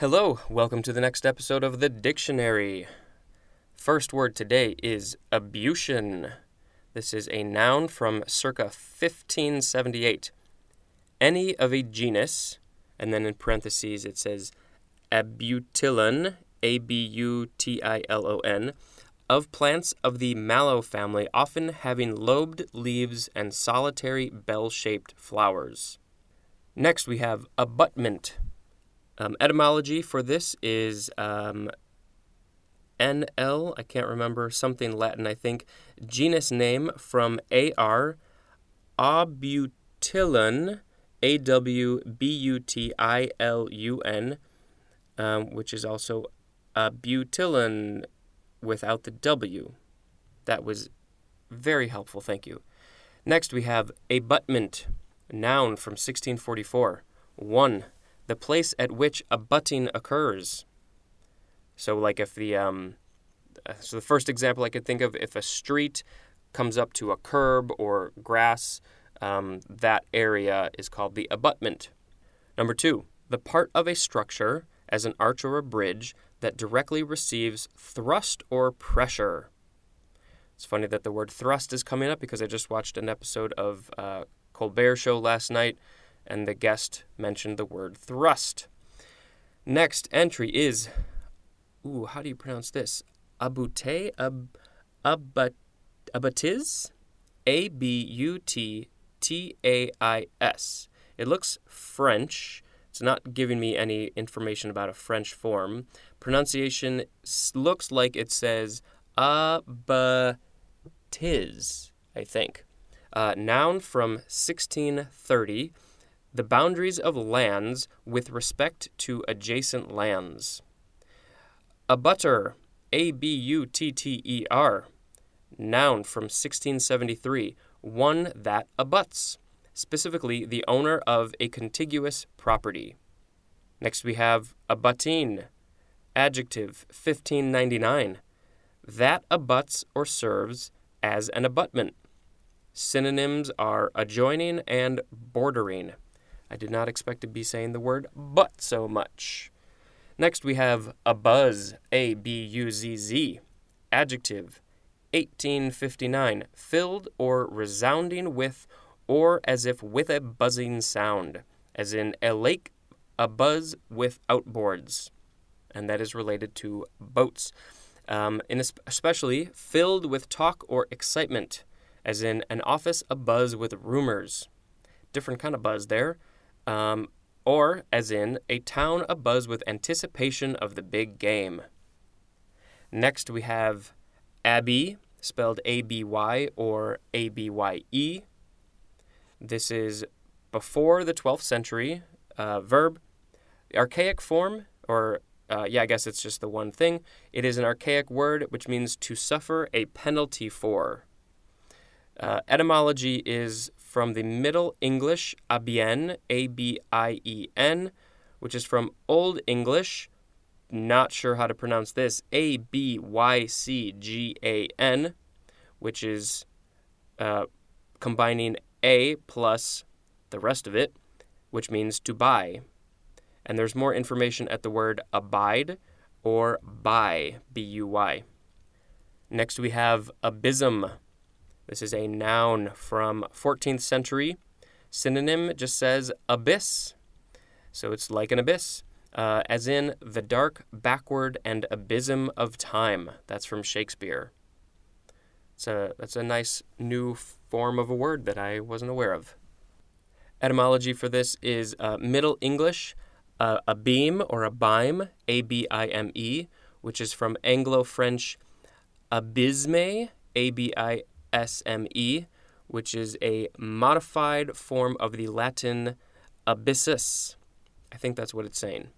Hello, welcome to the next episode of the dictionary. First word today is abutian. This is a noun from circa 1578. Any of a genus, and then in parentheses it says abutilon, A B U T I L O N, of plants of the mallow family, often having lobed leaves and solitary bell shaped flowers. Next, we have abutment. Um, etymology for this is um, NL, I can't remember, something Latin, I think. Genus name from AR, abutilun, A W B U T I L U N, um, which is also abutilun without the W. That was very helpful, thank you. Next, we have abutment, noun from 1644. 1. The place at which abutting occurs. So, like if the, um, uh, so the first example I could think of, if a street comes up to a curb or grass, um, that area is called the abutment. Number two, the part of a structure, as an arch or a bridge, that directly receives thrust or pressure. It's funny that the word thrust is coming up because I just watched an episode of uh, Colbert Show last night, and the guest mentioned the word thrust. Next entry is, ooh, how do you pronounce this? Abute, ab, abat, abatiz, A B U T T A I S. It looks French. It's not giving me any information about a French form. Pronunciation looks like it says abatiz, I think. Uh, noun from 1630. The boundaries of lands with respect to adjacent lands. A Abutter, A B U T T E R. Noun from 1673. One that abuts specifically the owner of a contiguous property. Next we have abutting, adjective 1599, that abuts or serves as an abutment. Synonyms are adjoining and bordering. I did not expect to be saying the word but so much. Next we have a buzz, A B U Z Z, adjective 1859, filled or resounding with or as if with a buzzing sound, as in a lake abuzz with outboards, and that is related to boats, um, in especially filled with talk or excitement, as in an office abuzz with rumors. Different kind of buzz there. Um, or as in a town abuzz with anticipation of the big game. Next, we have Abbey, spelled A B Y or A B Y E, this is before the 12th century uh, verb. The archaic form, or uh, yeah, I guess it's just the one thing. It is an archaic word which means to suffer a penalty for. Uh, etymology is from the Middle English abien, A B I E N, which is from Old English, not sure how to pronounce this, A B Y C G A N, which is uh, combining a plus the rest of it, which means to buy. And there's more information at the word abide or buy, B U Y. Next we have abysm. This is a noun from 14th century. Synonym just says abyss. So it's like an abyss, uh, as in the dark, backward, and abysm of time. That's from Shakespeare. It's a, that's a nice new form of a word that I wasn't aware of. Etymology for this is uh, Middle English, uh, a beam or a bime, A B I M E, which is from Anglo French abysme, A B I S M E, which is a modified form of the Latin abyssus. I think that's what it's saying.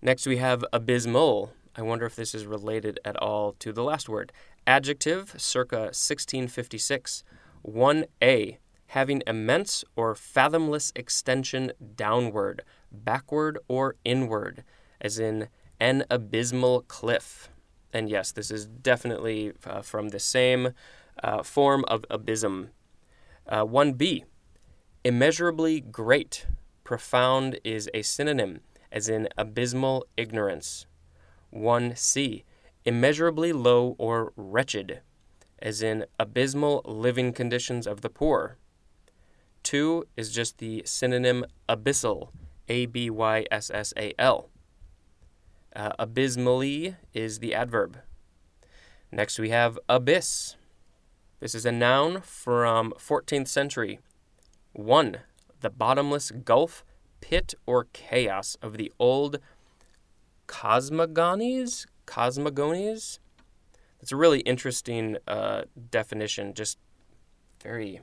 Next, we have abysmal. I wonder if this is related at all to the last word. Adjective, circa 1656. 1a, having immense or fathomless extension downward, backward, or inward, as in an abysmal cliff. And yes, this is definitely uh, from the same uh, form of abysm. Uh, 1b, immeasurably great. Profound is a synonym, as in abysmal ignorance. 1c, immeasurably low or wretched, as in abysmal living conditions of the poor. 2 is just the synonym abyssal, A B Y S S A L. Uh, abysmally is the adverb. Next we have abyss. This is a noun from 14th century. 1. The bottomless gulf, pit, or chaos of the old cosmogonies? Cosmogonies? It's a really interesting uh, definition, just very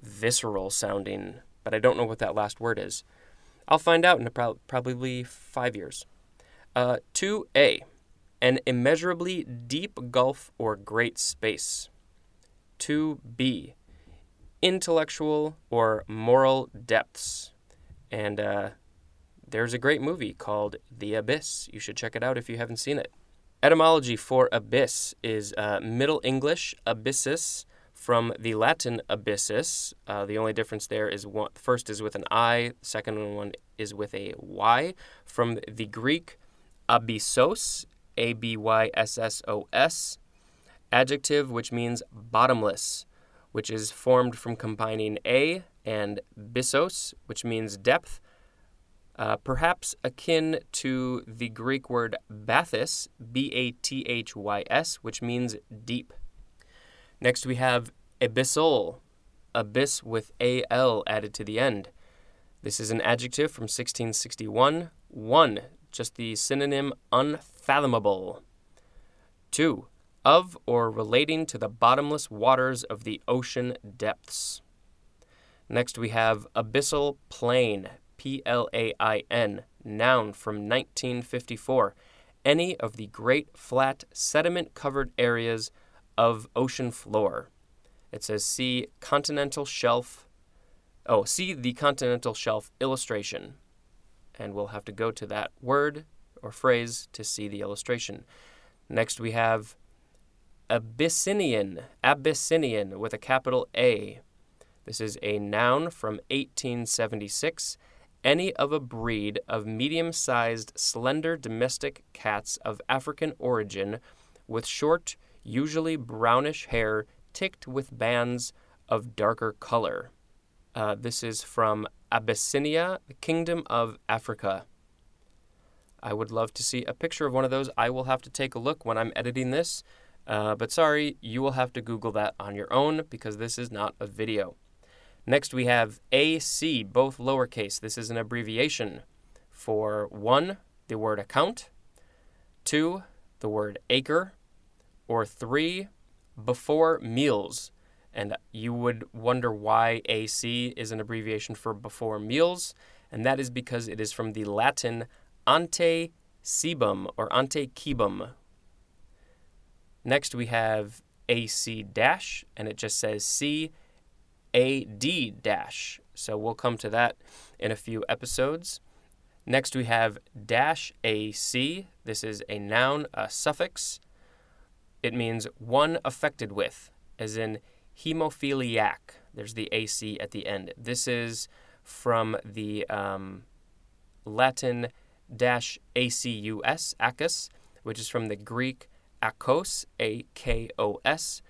visceral sounding, but I don't know what that last word is. I'll find out in pro- probably five years. Uh, 2a, an immeasurably deep gulf or great space. 2b, intellectual or moral depths. And uh, there's a great movie called The Abyss. You should check it out if you haven't seen it. Etymology for abyss is uh, Middle English abissus from the Latin abyssus. Uh, the only difference there is one, first is with an I, second one is with a Y. From the Greek abyssos, A B Y S S O S, adjective which means bottomless, which is formed from combining a and byssos, which means depth, uh, perhaps akin to the Greek word bathys, B A T H Y S, which means deep. Next, we have abyssal, abyss with A L added to the end. This is an adjective from 1661. 1. Just the synonym unfathomable. 2. Of or relating to the bottomless waters of the ocean depths. Next, we have abyssal plain, P L A I N, noun from 1954. Any of the great flat sediment covered areas of ocean floor. It says see continental shelf. Oh, see the continental shelf illustration. And we'll have to go to that word or phrase to see the illustration. Next, we have Abyssinian, Abyssinian with a capital A. This is a noun from 1876 any of a breed of medium sized, slender domestic cats of African origin with short, usually brownish hair ticked with bands of darker color. Uh, this is from Abyssinia, the Kingdom of Africa. I would love to see a picture of one of those. I will have to take a look when I'm editing this, uh, but sorry, you will have to Google that on your own because this is not a video. Next, we have AC, both lowercase. This is an abbreviation for one, the word account, two, the word acre, or three, before meals. And you would wonder why AC is an abbreviation for before meals, and that is because it is from the Latin ante cibum or ante cibum. Next, we have AC dash, and it just says C AD dash. So we'll come to that in a few episodes. Next, we have dash AC. This is a noun, a suffix. It means one affected with, as in hemophiliac. There's the AC at the end. This is from the um, Latin dash acus, acus, which is from the Greek akos, A K O S,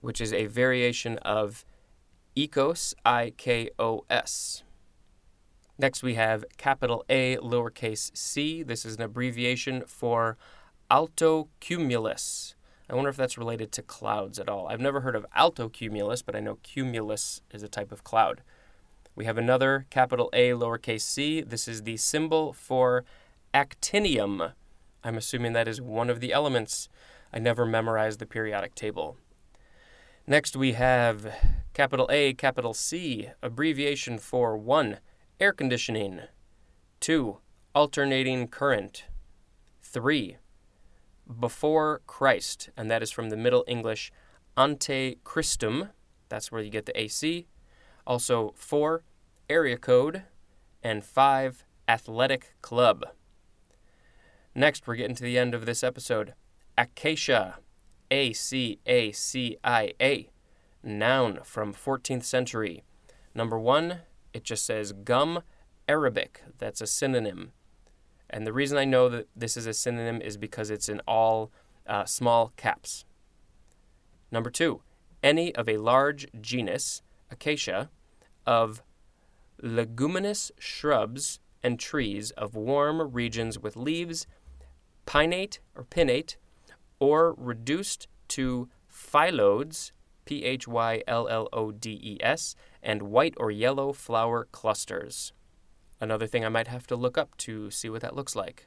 which is a variation of Ikos, I K O S. Next, we have capital A, lowercase c. This is an abbreviation for alto cumulus. I wonder if that's related to clouds at all. I've never heard of alto cumulus, but I know cumulus is a type of cloud. We have another capital A, lowercase c. This is the symbol for actinium. I'm assuming that is one of the elements. I never memorized the periodic table. Next, we have capital A, capital C, abbreviation for 1. Air conditioning, 2. Alternating current, 3. Before Christ, and that is from the Middle English ante Christum, that's where you get the AC. Also, 4. Area code, and 5. Athletic club. Next, we're getting to the end of this episode. Acacia a C A C I A, noun from 14th century. Number one, it just says gum Arabic. That's a synonym. And the reason I know that this is a synonym is because it's in all uh, small caps. Number two, any of a large genus, Acacia, of leguminous shrubs and trees of warm regions with leaves pinnate or pinnate or reduced to phyllodes, P H Y L L O D E S, and white or yellow flower clusters. Another thing I might have to look up to see what that looks like.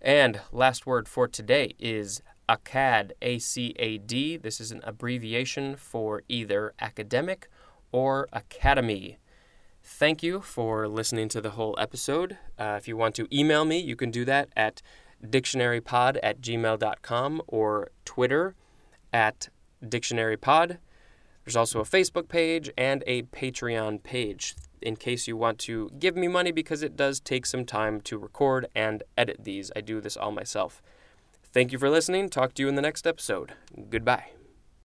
And last word for today is ACAD, A C A D. This is an abbreviation for either academic or academy. Thank you for listening to the whole episode. Uh, if you want to email me, you can do that at dictionarypod at gmail.com or Twitter at dictionarypod. There's also a Facebook page and a Patreon page in case you want to give me money because it does take some time to record and edit these. I do this all myself. Thank you for listening. Talk to you in the next episode. Goodbye.